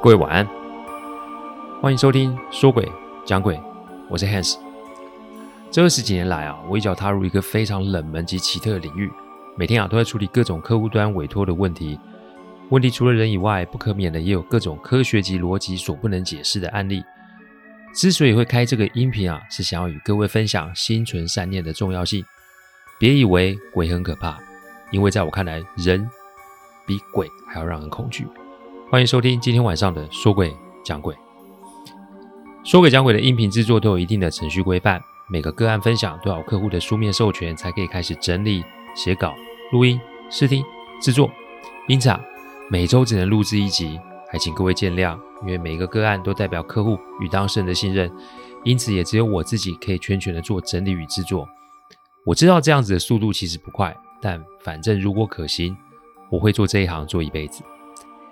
各位晚安，欢迎收听说鬼讲鬼，我是 Hans。这二十几年来啊，我一脚踏入一个非常冷门及奇特的领域，每天啊都在处理各种客户端委托的问题。问题除了人以外，不可免的也有各种科学及逻辑所不能解释的案例。之所以会开这个音频啊，是想要与各位分享心存善念的重要性。别以为鬼很可怕，因为在我看来，人比鬼还要让人恐惧。欢迎收听今天晚上的说鬼讲鬼。说鬼讲鬼的音频制作都有一定的程序规范，每个个案分享都要客户的书面授权才可以开始整理、写稿、录音、试听、制作。因此啊，每周只能录制一集，还请各位见谅。因为每个个案都代表客户与当事人的信任，因此也只有我自己可以全权的做整理与制作。我知道这样子的速度其实不快，但反正如果可行，我会做这一行做一辈子。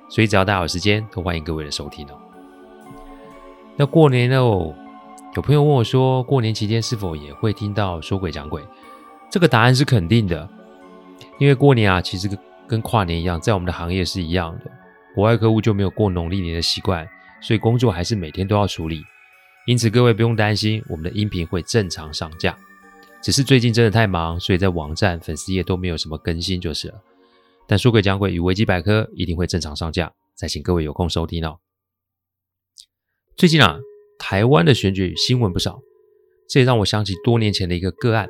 所以只要大家有时间，都欢迎各位的收听哦。那过年哦，有朋友问我说，过年期间是否也会听到说鬼讲鬼？这个答案是肯定的，因为过年啊，其实跟跨年一样，在我们的行业是一样的。国外客户就没有过农历年的习惯，所以工作还是每天都要处理。因此各位不用担心，我们的音频会正常上架。只是最近真的太忙，所以在网站、粉丝页都没有什么更新就是了。但书柜讲鬼与维基百科一定会正常上架，再请各位有空收听哦。最近啊，台湾的选举新闻不少，这也让我想起多年前的一个个案。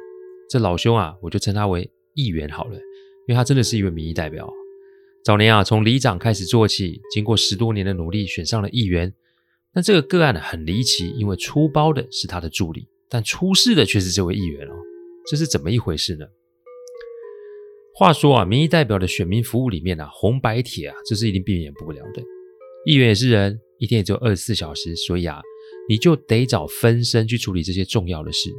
这老兄啊，我就称他为议员好了，因为他真的是一位民意代表。早年啊，从里长开始做起，经过十多年的努力，选上了议员。但这个个案很离奇，因为出包的是他的助理，但出事的却是这位议员哦，这是怎么一回事呢？话说啊，民意代表的选民服务里面啊，红白帖啊，这是一定避免不了的。议员也是人，一天也只有二十四小时，所以啊，你就得找分身去处理这些重要的事。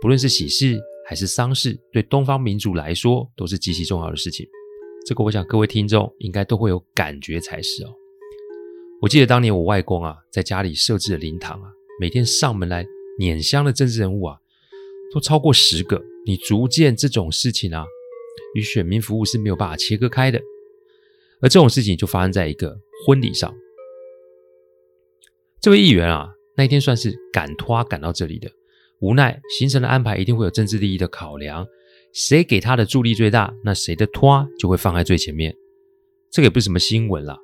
不论是喜事还是丧事，对东方民主来说都是极其重要的事情。这个我想各位听众应该都会有感觉才是哦。我记得当年我外公啊，在家里设置的灵堂啊，每天上门来拈香的政治人物啊，都超过十个。你逐渐这种事情啊。与选民服务是没有办法切割开的，而这种事情就发生在一个婚礼上。这位议员啊，那一天算是赶拖赶到这里的，无奈行程的安排一定会有政治利益的考量，谁给他的助力最大，那谁的拖就会放在最前面。这个也不是什么新闻啦。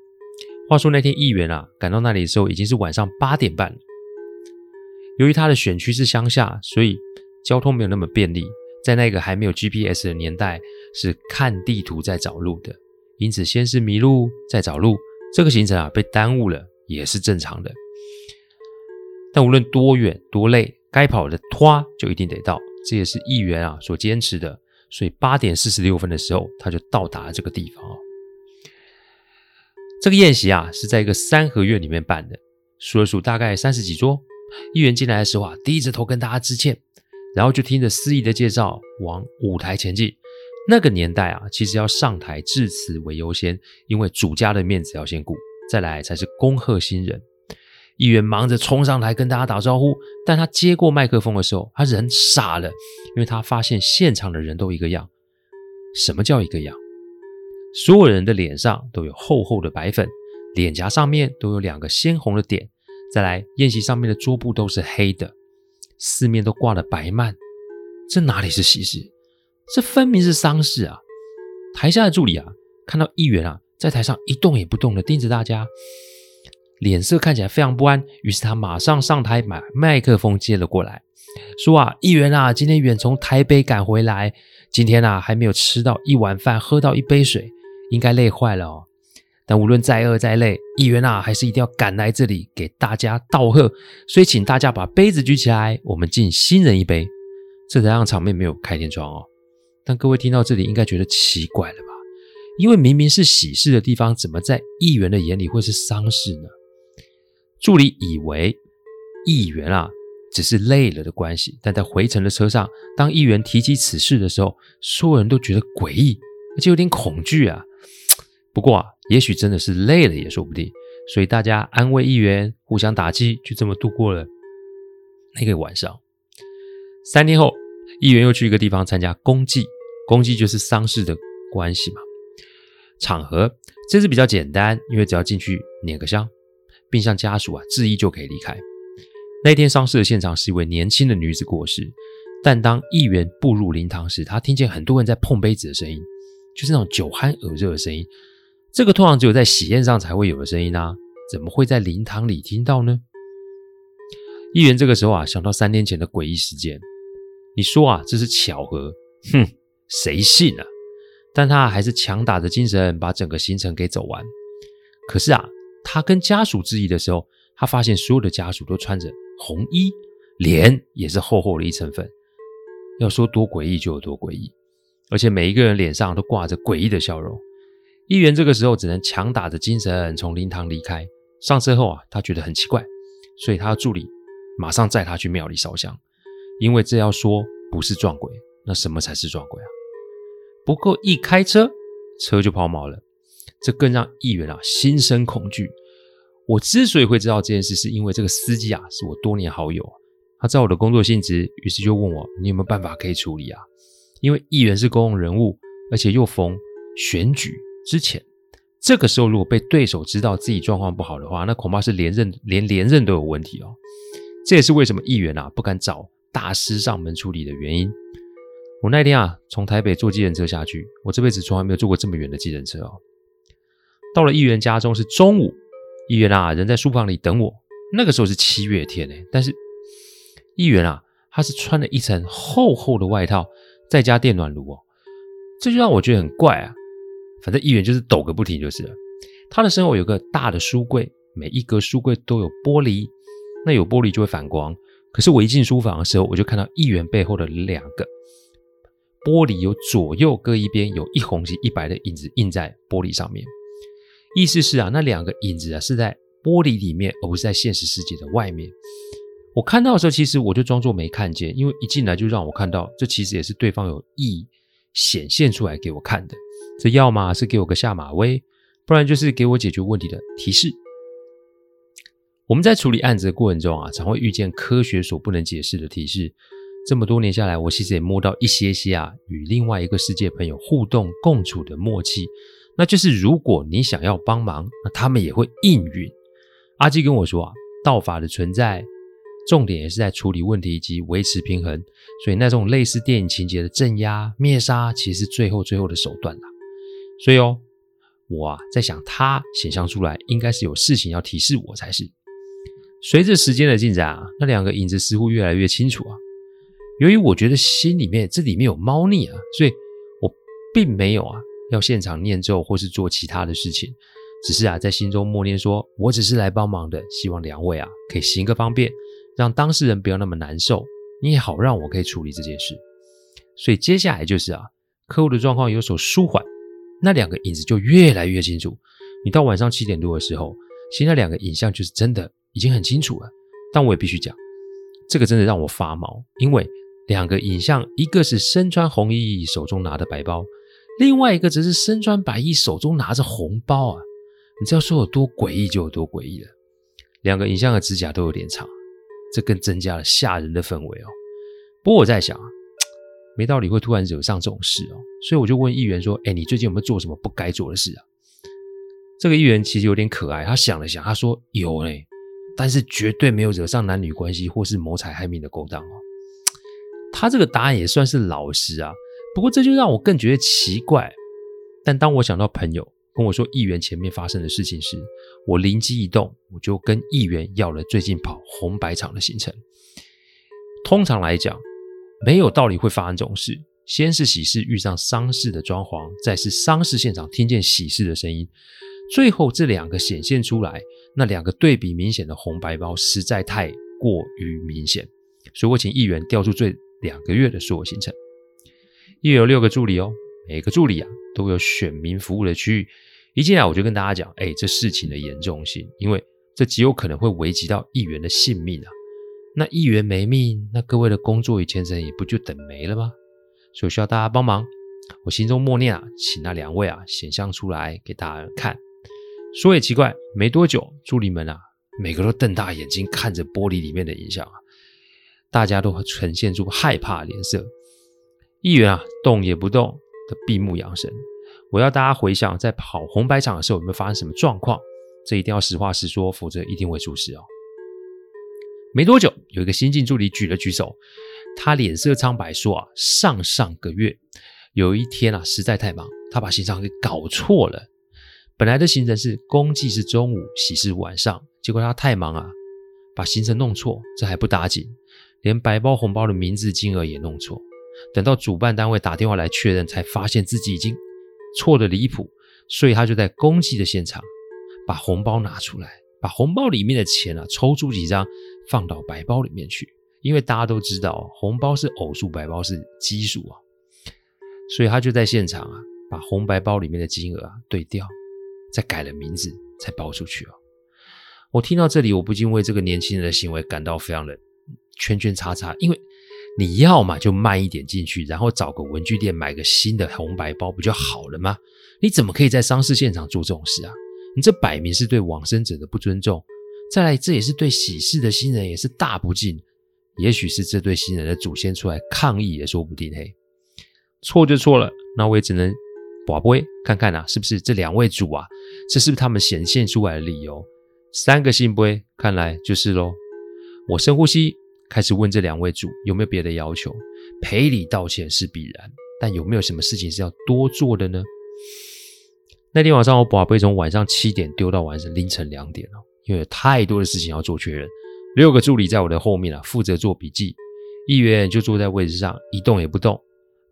话说那天议员啊赶到那里的时候已经是晚上八点半了，由于他的选区是乡下，所以交通没有那么便利。在那个还没有 GPS 的年代，是看地图在找路的，因此先是迷路再找路，这个行程啊被耽误了也是正常的。但无论多远多累，该跑的拖就一定得到，这也是议员啊所坚持的。所以八点四十六分的时候，他就到达了这个地方哦。这个宴席啊是在一个三合院里面办的，数了数大概三十几桌。议员进来的时候啊，低着头跟大家致歉。然后就听着司仪的介绍，往舞台前进。那个年代啊，其实要上台致辞为优先，因为主家的面子要先顾，再来才是恭贺新人。议员忙着冲上台跟大家打招呼，但他接过麦克风的时候，他人傻了，因为他发现现场的人都一个样。什么叫一个样？所有人的脸上都有厚厚的白粉，脸颊上面都有两个鲜红的点，再来宴席上面的桌布都是黑的。四面都挂了白幔，这哪里是喜事？这分明是丧事啊！台下的助理啊，看到议员啊在台上一动也不动的盯着大家，脸色看起来非常不安。于是他马上上台把麦克风接了过来，说：“啊，议员啊，今天远从台北赶回来，今天啊还没有吃到一碗饭，喝到一杯水，应该累坏了哦。”但无论再饿再累，议员啊，还是一定要赶来这里给大家道贺。所以，请大家把杯子举起来，我们敬新人一杯。这才让场面没有开天窗哦。但各位听到这里，应该觉得奇怪了吧？因为明明是喜事的地方，怎么在议员的眼里会是丧事呢？助理以为议员啊只是累了的关系，但在回程的车上，当议员提起此事的时候，所有人都觉得诡异，而且有点恐惧啊。不过啊。也许真的是累了也说不定，所以大家安慰议员，互相打击，就这么度过了那个晚上。三天后，议员又去一个地方参加公祭，公祭就是丧事的关系嘛。场合这次比较简单，因为只要进去拈个香，并向家属啊致意就可以离开。那天丧事的现场是一位年轻的女子过世，但当议员步入灵堂时，他听见很多人在碰杯子的声音，就是那种酒酣耳热的声音。这个通常只有在喜宴上才会有的声音啊，怎么会在灵堂里听到呢？议员这个时候啊，想到三天前的诡异事件，你说啊，这是巧合？哼，谁信啊？但他还是强打着精神把整个行程给走完。可是啊，他跟家属致意的时候，他发现所有的家属都穿着红衣，脸也是厚厚的一层粉。要说多诡异就有多诡异，而且每一个人脸上都挂着诡异的笑容。议员这个时候只能强打着精神从灵堂离开。上车后啊，他觉得很奇怪，所以他的助理马上载他去庙里烧香，因为这要说不是撞鬼，那什么才是撞鬼啊？不过一开车，车就抛锚了，这更让议员啊心生恐惧。我之所以会知道这件事，是因为这个司机啊是我多年好友，他知道我的工作性质，于是就问我，你有没有办法可以处理啊？因为议员是公众人物，而且又逢选举。之前，这个时候如果被对手知道自己状况不好的话，那恐怕是连任连连任都有问题哦。这也是为什么议员啊不敢找大师上门处理的原因。我那天啊从台北坐计程车下去，我这辈子从来没有坐过这么远的计程车哦。到了议员家中是中午，议员啊人在书房里等我。那个时候是七月天诶，但是议员啊他是穿了一层厚厚的外套，再加电暖炉哦，这就让我觉得很怪啊。反正议员就是抖个不停就是了。他的身后有个大的书柜，每一格书柜都有玻璃，那有玻璃就会反光。可是我一进书房的时候，我就看到议员背后的两个玻璃有左右各一边，有一红及一白的影子印在玻璃上面。意思是啊，那两个影子啊是在玻璃里面，而不是在现实世界的外面。我看到的时候，其实我就装作没看见，因为一进来就让我看到，这其实也是对方有意显现出来给我看的。这要么是给我个下马威，不然就是给我解决问题的提示。我们在处理案子的过程中啊，常会遇见科学所不能解释的提示。这么多年下来，我其实也摸到一些些啊，与另外一个世界朋友互动共处的默契。那就是如果你想要帮忙，那他们也会应允。阿基跟我说啊，道法的存在。重点也是在处理问题以及维持平衡，所以那种类似电影情节的镇压、灭杀，其实是最后最后的手段啦。所以哦，我啊在想，他显象出来应该是有事情要提示我才是。随着时间的进展啊，那两个影子似乎越来越清楚啊。由于我觉得心里面这里面有猫腻啊，所以我并没有啊要现场念咒或是做其他的事情，只是啊在心中默念说：“我只是来帮忙的，希望两位啊可以行个方便。”让当事人不要那么难受，你也好让我可以处理这件事。所以接下来就是啊，客户的状况有所舒缓，那两个影子就越来越清楚。你到晚上七点多的时候，其实那两个影像就是真的已经很清楚了。但我也必须讲，这个真的让我发毛，因为两个影像，一个是身穿红衣手中拿的白包，另外一个则是身穿白衣手中拿着红包啊！你知道说有多诡异就有多诡异了。两个影像的指甲都有点长。这更增加了吓人的氛围哦。不过我在想啊，没道理会突然惹上这种事哦，所以我就问议员说：“哎，你最近有没有做什么不该做的事啊？”这个议员其实有点可爱，他想了想，他说：“有嘞，但是绝对没有惹上男女关系或是谋财害命的勾当哦。”他这个答案也算是老实啊，不过这就让我更觉得奇怪。但当我想到朋友，跟我说议员前面发生的事情时，我灵机一动，我就跟议员要了最近跑红白场的行程。通常来讲，没有道理会发生这种事。先是喜事遇上丧事的装潢，再是丧事现场听见喜事的声音，最后这两个显现出来，那两个对比明显的红白包实在太过于明显，所以我请议员调出最两个月的所有行程。议员有六个助理哦，每个助理啊都有选民服务的区域。一进来我就跟大家讲，哎，这事情的严重性，因为这极有可能会危及到议员的性命啊。那议员没命，那各位的工作与前程也不就等没了吗？所以需要大家帮忙。我心中默念啊，请那两位啊显像出来给大家看。说也奇怪，没多久，助理们啊，每个都瞪大眼睛看着玻璃里面的影像啊，大家都呈现出害怕的脸色。议员啊，动也不动的闭目养神。我要大家回想，在跑红白场的时候有没有发生什么状况？这一定要实话实说，否则一定会出事哦。没多久，有一个新进助理举了举手，他脸色苍白说：“啊，上上个月有一天啊，实在太忙，他把行程给搞错了。本来的行程是公祭是中午，喜事晚上，结果他太忙啊，把行程弄错。这还不打紧，连白包红包的名字金额也弄错。等到主办单位打电话来确认，才发现自己已经错的离谱，所以他就在公祭的现场把红包拿出来。”把红包里面的钱啊抽出几张放到白包里面去，因为大家都知道红包是偶数，白包是奇数啊，所以他就在现场啊把红白包里面的金额啊对调，再改了名字才包出去哦。我听到这里，我不禁为这个年轻人的行为感到非常的圈圈叉叉，因为你要嘛就慢一点进去，然后找个文具店买个新的红白包不就好了吗？你怎么可以在丧事现场做这种事啊？你这摆明是对往生者的不尊重，再来这也是对喜事的新人也是大不敬。也许是这对新人的祖先出来抗议也说不定。嘿，错就错了，那我也只能跋杯看看啊，是不是这两位主啊？这是不是他们显现出来的理由？三个信杯，看来就是喽。我深呼吸，开始问这两位主有没有别的要求？赔礼道歉是必然，但有没有什么事情是要多做的呢？那天晚上，我把杯从晚上七点丢到晚上凌晨两点了，因为有太多的事情要做确认。六个助理在我的后面啊，负责做笔记。议员就坐在位置上一动也不动，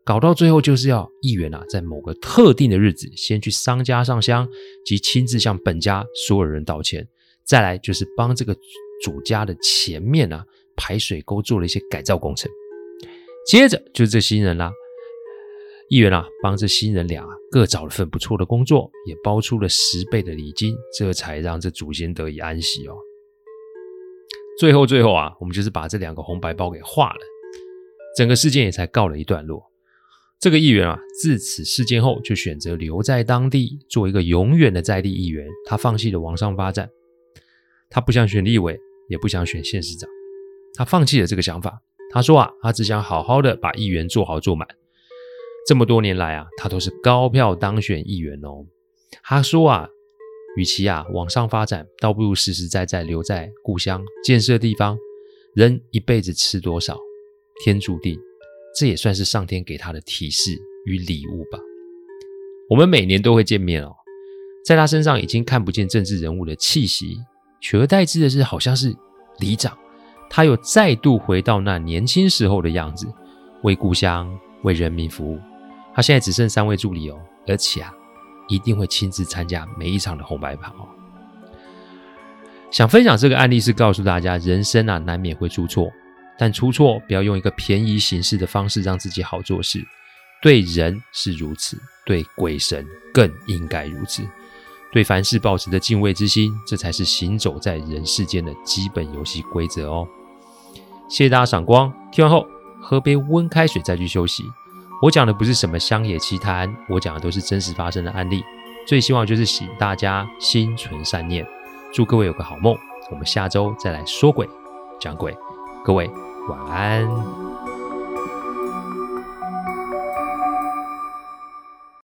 搞到最后就是要议员啊，在某个特定的日子先去商家上香，及亲自向本家所有人道歉。再来就是帮这个主家的前面啊排水沟做了一些改造工程。接着就是这新人啦。议员啊，帮这新人俩各找了份不错的工作，也包出了十倍的礼金，这才让这祖先得以安息哦。最后最后啊，我们就是把这两个红白包给化了，整个事件也才告了一段落。这个议员啊，自此事件后就选择留在当地做一个永远的在地议员，他放弃了往上发展，他不想选立委，也不想选县市长，他放弃了这个想法。他说啊，他只想好好的把议员做好做满。这么多年来啊，他都是高票当选议员哦。他说啊，与其啊往上发展，倒不如实实在在留在故乡建设地方。人一辈子吃多少，天注定，这也算是上天给他的提示与礼物吧。我们每年都会见面哦，在他身上已经看不见政治人物的气息，取而代之的是，好像是里长，他又再度回到那年轻时候的样子，为故乡为人民服务。他现在只剩三位助理哦，而且啊，一定会亲自参加每一场的红白跑哦。想分享这个案例是告诉大家，人生啊难免会出错，但出错不要用一个便宜行事的方式让自己好做事。对人是如此，对鬼神更应该如此。对凡事保持的敬畏之心，这才是行走在人世间的基本游戏规则哦。谢谢大家赏光，听完后喝杯温开水再去休息。我讲的不是什么乡野奇谈，我讲的都是真实发生的案例。最希望就是请大家心存善念，祝各位有个好梦。我们下周再来说鬼讲鬼，各位晚安。